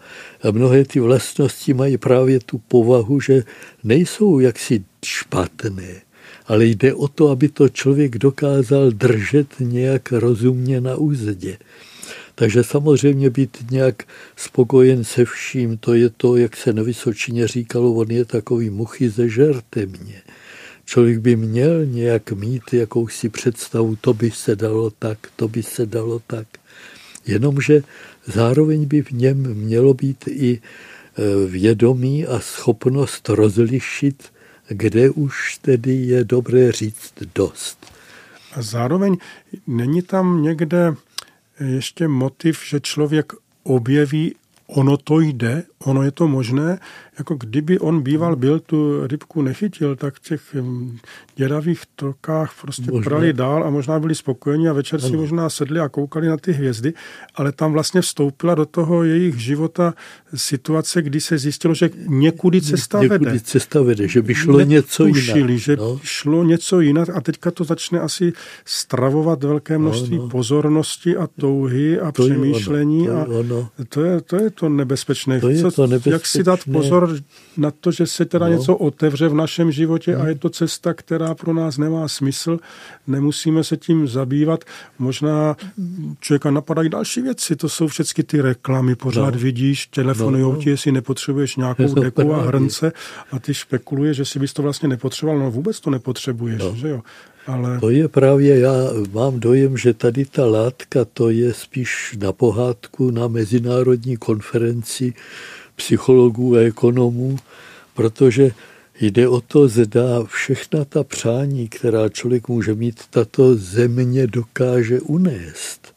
Speaker 2: mnohé ty vlastnosti mají právě tu povahu, že nejsou jaksi špatné, ale jde o to, aby to člověk dokázal držet nějak rozumně na úzdě. Takže samozřejmě být nějak spokojen se vším, to je to, jak se na Vysočině říkalo, on je takový muchy ze žertemně. Člověk by měl nějak mít jakousi představu, to by se dalo tak, to by se dalo tak. Jenomže zároveň by v něm mělo být i vědomí a schopnost rozlišit, kde už tedy je dobré říct dost.
Speaker 1: A zároveň není tam někde ještě motiv, že člověk objeví, ono to jde, ono je to možné, jako kdyby on býval byl, tu rybku nechytil, tak v těch děravých tokách prostě možná. prali dál a možná byli spokojeni a večer si ano. možná sedli a koukali na ty hvězdy, ale tam vlastně vstoupila do toho jejich života situace, kdy se zjistilo, že někudy cesta
Speaker 2: někudy
Speaker 1: vede.
Speaker 2: cesta vede, že by šlo něco jinak.
Speaker 1: že no. šlo něco jinak a teďka to začne asi stravovat velké množství no, no. pozornosti a touhy a
Speaker 2: to
Speaker 1: přemýšlení.
Speaker 2: Ono, to,
Speaker 1: a
Speaker 2: ono.
Speaker 1: To, je, to je to nebezpečné.
Speaker 2: To je to nebezpečné.
Speaker 1: Jak si dát pozor na to, že se teda no. něco otevře v našem životě no. a je to cesta, která pro nás nemá smysl, nemusíme se tím zabývat. Možná člověka napadají další věci, to jsou všechny ty reklamy, pořád no. vidíš, telefonují no, no. ti, jestli nepotřebuješ nějakou deku a hrnce a ty spekuluješ, že si bys to vlastně nepotřeboval, no vůbec to nepotřebuješ, no. že jo. Ale...
Speaker 2: To je právě, já mám dojem, že tady ta látka, to je spíš na pohádku na mezinárodní konferenci psychologů a ekonomů, protože jde o to, zda všechna ta přání, která člověk může mít, tato země dokáže unést.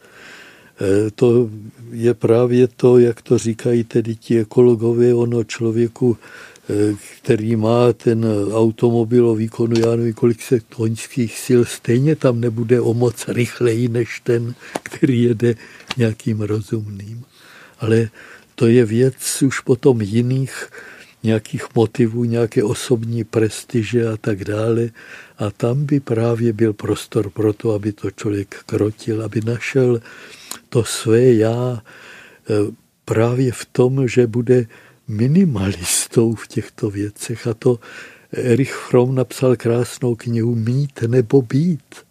Speaker 2: To je právě to, jak to říkají tedy ti ekologové, ono člověku, který má ten automobil o výkonu, já nevím, kolik se toňských sil, stejně tam nebude o moc rychleji než ten, který jede nějakým rozumným. Ale to je věc už potom jiných nějakých motivů, nějaké osobní prestiže a tak dále. A tam by právě byl prostor pro to, aby to člověk krotil, aby našel to své já právě v tom, že bude minimalistou v těchto věcech. A to Erich Fromm napsal krásnou knihu Mít nebo být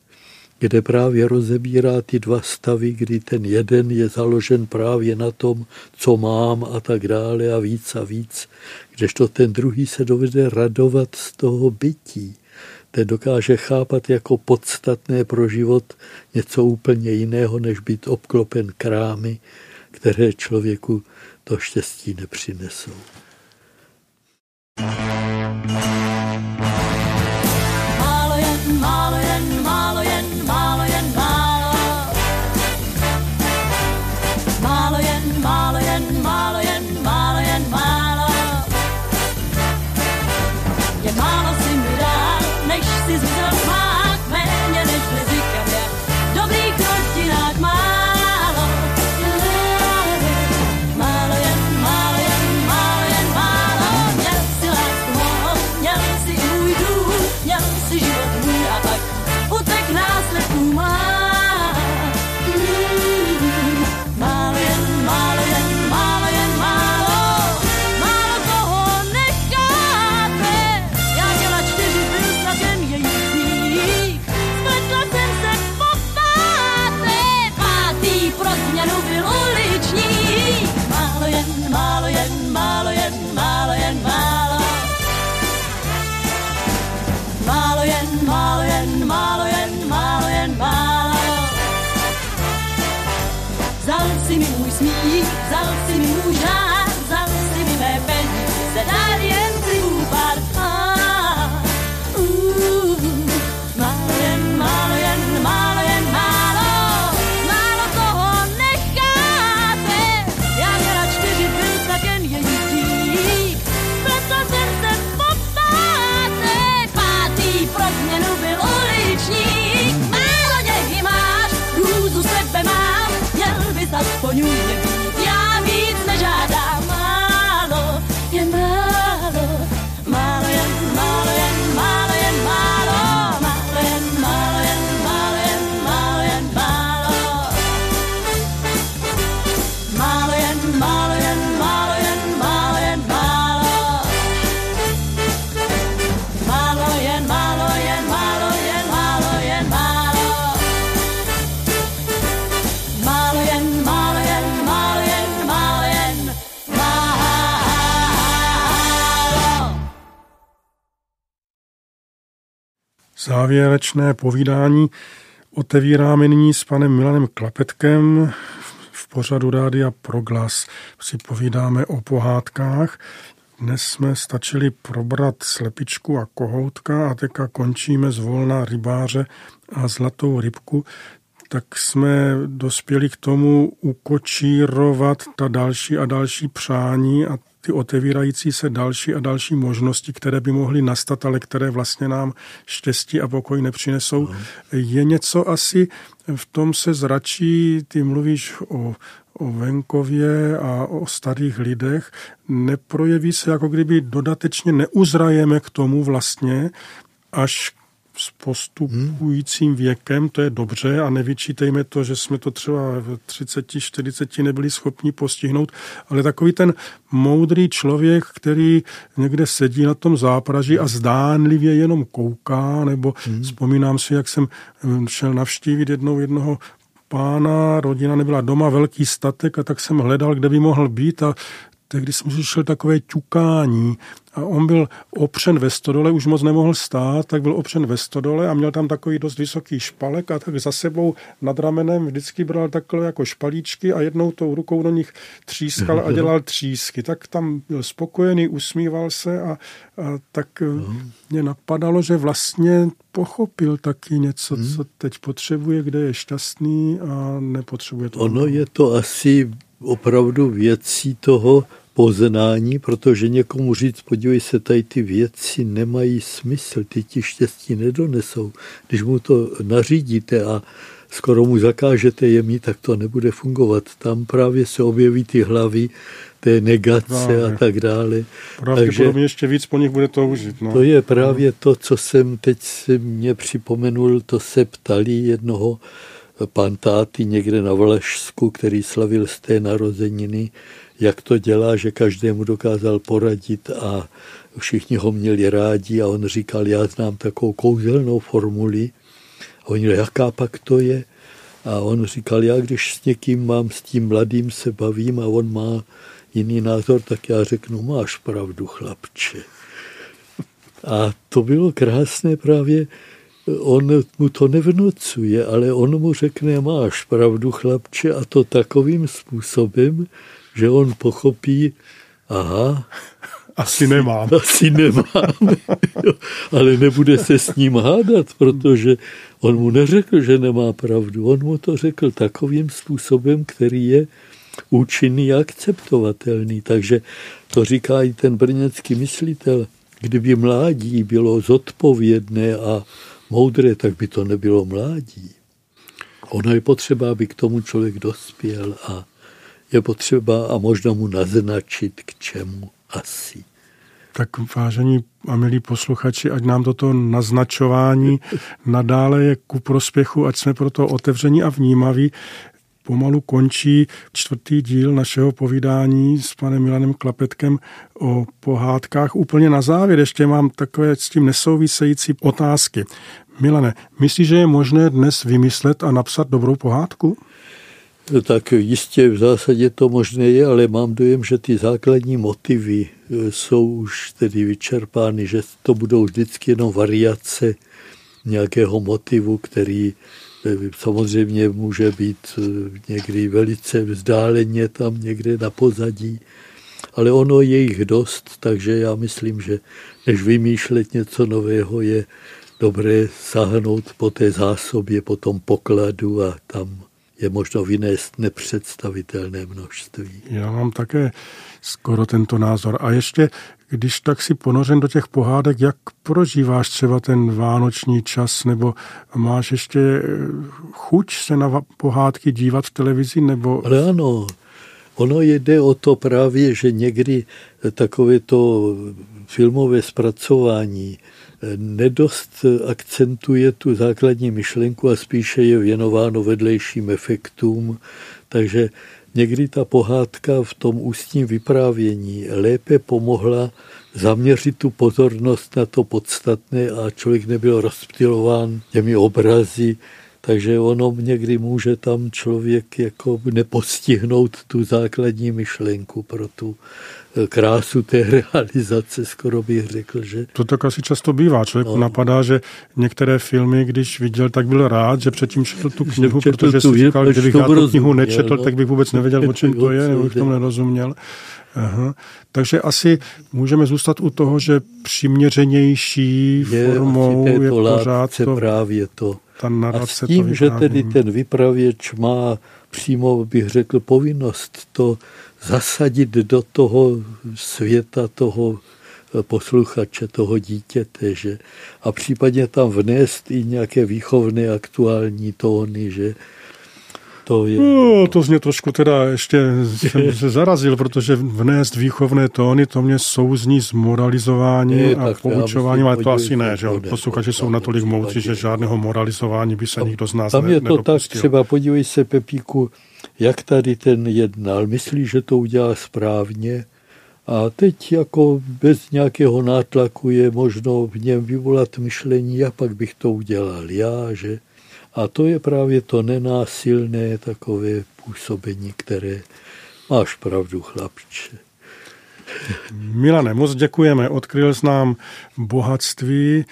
Speaker 2: kde právě rozebírá ty dva stavy, kdy ten jeden je založen právě na tom, co mám a tak dále a víc a víc, kdežto ten druhý se dovede radovat z toho bytí. Ten dokáže chápat jako podstatné pro život něco úplně jiného, než být obklopen krámy, které člověku to štěstí nepřinesou.
Speaker 4: pro
Speaker 1: Závěrečné povídání otevíráme nyní s panem Milanem Klapetkem. V pořadu Rádia Proglas si povídáme o pohádkách. Dnes jsme stačili probrat slepičku a kohoutka a teďka končíme z volna rybáře a zlatou rybku tak jsme dospěli k tomu ukočírovat ta další a další přání a ty otevírající se další a další možnosti, které by mohly nastat, ale které vlastně nám štěstí a pokoj nepřinesou. Je něco asi, v tom se zračí, ty mluvíš o, o venkově a o starých lidech, neprojeví se jako kdyby dodatečně neuzrajeme k tomu vlastně, až s postupujícím věkem, to je dobře a nevyčítejme to, že jsme to třeba v 30, 40 nebyli schopni postihnout, ale takový ten moudrý člověk, který někde sedí na tom zápraží a zdánlivě jenom kouká, nebo hmm. vzpomínám si, jak jsem eh, šel navštívit jednou jednoho pána, rodina nebyla doma, velký statek a tak jsem hledal, kde by mohl být a tehdy jsem slyšel takové ťukání a on byl opřen ve stodole, už moc nemohl stát, tak byl opřen ve stodole a měl tam takový dost vysoký špalek a tak za sebou nad ramenem vždycky bral takhle jako špalíčky a jednou tou rukou do nich třískal a dělal třísky. Tak tam byl spokojený, usmíval se a, a tak no. mě napadalo, že vlastně pochopil taky něco, hmm. co teď potřebuje, kde je šťastný a nepotřebuje to.
Speaker 2: Ono je to asi opravdu věcí toho poznání, protože někomu říct, podívej se, tady ty věci nemají smysl, ty ti štěstí nedonesou. Když mu to nařídíte a skoro mu zakážete je mít, tak to nebude fungovat. Tam právě se objeví ty hlavy, té negace právě. a tak dále.
Speaker 1: Takže ještě víc po nich bude toužit. No.
Speaker 2: To je právě to, co jsem teď si mě připomenul, to se ptali jednoho pantáty někde na Vlašsku, který slavil z té narozeniny, jak to dělá, že každému dokázal poradit a všichni ho měli rádi a on říkal, já znám takovou kouzelnou formuli. A oni, jaká pak to je? A on říkal, já když s někým mám, s tím mladým se bavím a on má jiný názor, tak já řeknu, máš pravdu, chlapče. A to bylo krásné právě, on mu to nevnocuje, ale on mu řekne, máš pravdu, chlapče, a to takovým způsobem, že on pochopí, aha,
Speaker 1: asi nemám.
Speaker 2: Asi nemám, ale nebude se s ním hádat, protože on mu neřekl, že nemá pravdu. On mu to řekl takovým způsobem, který je účinný a akceptovatelný. Takže to říká i ten brněcký myslitel. Kdyby mládí bylo zodpovědné a moudré, tak by to nebylo mládí. Ono je potřeba, aby k tomu člověk dospěl a je potřeba a možná mu naznačit, k čemu asi.
Speaker 1: Tak vážení a milí posluchači, ať nám toto naznačování nadále je ku prospěchu, ať jsme proto otevření a vnímaví. Pomalu končí čtvrtý díl našeho povídání s panem Milanem Klapetkem o pohádkách. Úplně na závěr ještě mám takové s tím nesouvisející otázky. Milane, myslíš, že je možné dnes vymyslet a napsat dobrou pohádku?
Speaker 2: Tak jistě v zásadě to možné je, ale mám dojem, že ty základní motivy e, jsou už tedy vyčerpány, že to budou vždycky jenom variace nějakého motivu, který samozřejmě může být e, někdy velice vzdáleně tam někde na pozadí, ale ono je jich dost, takže já myslím, že než vymýšlet něco nového, je dobré sáhnout po té zásobě, po tom pokladu a tam je možno vynést nepředstavitelné množství.
Speaker 1: Já mám také skoro tento názor. A ještě, když tak si ponořen do těch pohádek, jak prožíváš třeba ten vánoční čas, nebo máš ještě eh, chuť se na pohádky dívat v televizi, nebo...
Speaker 2: Ale ano, ono jde o to právě, že někdy takové to filmové zpracování nedost akcentuje tu základní myšlenku a spíše je věnováno vedlejším efektům, takže někdy ta pohádka v tom ústním vyprávění lépe pomohla zaměřit tu pozornost na to podstatné a člověk nebyl rozptilován těmi obrazy, takže ono někdy může tam člověk jako nepostihnout tu základní myšlenku pro tu krásu té realizace, skoro bych řekl, že...
Speaker 1: To tak asi často bývá. Člověk no. napadá, že některé filmy, když viděl, tak byl rád, že předtím četl tu knihu, četl protože tu, si říkal, kdybych já tu knihu nečetl, no. tak bych vůbec nevěděl, o čem to je, nebo bych tomu nerozuměl. Aha. Takže asi můžeme zůstat u toho, že přiměřenější je, formou je pořád to,
Speaker 2: právě to. Ta a s tím, že tedy ten vypravěč má přímo, bych řekl, povinnost to zasadit do toho světa toho posluchače, toho dítěte, že? a případně tam vnést i nějaké výchovné aktuální tóny, že?
Speaker 1: To je... No, to mě trošku teda ještě jsem se zarazil, protože vnést výchovné tóny, to mě souzní s moralizováním a poučováním, ale to asi ne, že posluchači jsou natolik moudří, že žádného moralizování by se nikdo z nás
Speaker 2: Tam je to tak, třeba podívej se, Pepíku, jak tady ten jednal, myslí, že to udělá správně a teď jako bez nějakého nátlaku je možno v něm vyvolat myšlení, jak pak bych to udělal já, že? A to je právě to nenásilné takové působení, které máš pravdu, chlapče.
Speaker 1: Milane, moc děkujeme. Odkryl jsi nám bohatství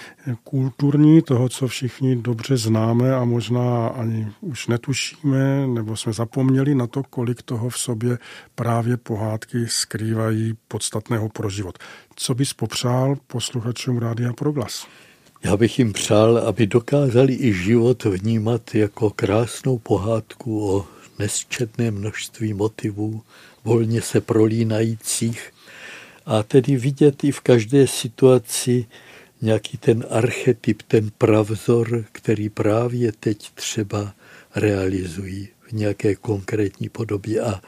Speaker 1: kulturní, toho, co všichni dobře známe a možná ani už netušíme, nebo jsme zapomněli na to, kolik toho v sobě právě pohádky skrývají podstatného pro život. Co bys popřál posluchačům Rádia Proglas?
Speaker 2: Já bych jim přál, aby dokázali i život vnímat jako krásnou pohádku o nesčetné množství motivů, volně se prolínajících a tedy vidět i v každé situaci nějaký ten archetyp, ten pravzor, který právě teď třeba realizují v nějaké konkrétní podobě. A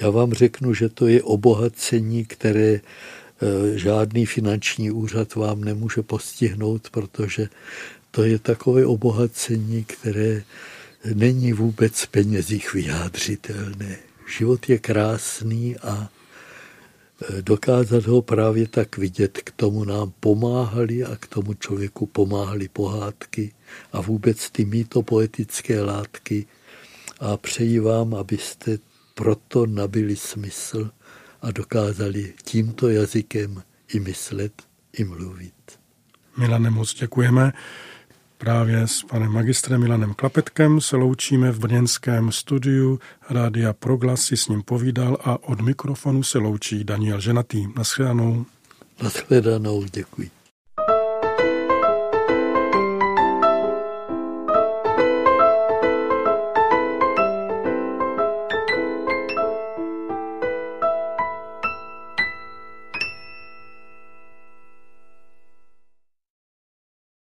Speaker 2: já vám řeknu, že to je obohacení, které Eh, žádný finanční úřad vám nemůže postihnout, protože to je takové obohacení, které není vůbec penězích vyjádřitelné. Život je krásný a dokázat ho právě tak vidět, k tomu nám pomáhali a k tomu člověku pomáhali pohádky a vůbec ty mýto poetické látky a přeji vám, abyste proto nabili smysl a dokázali tímto jazykem i myslet, i mluvit.
Speaker 1: Milane, moc děkujeme. Právě s panem magistrem Milanem Klapetkem se loučíme v brněnském studiu Rádia Proglas si s ním povídal a od mikrofonu se loučí Daniel Ženatý. Naschledanou.
Speaker 2: Naschledanou, děkuji.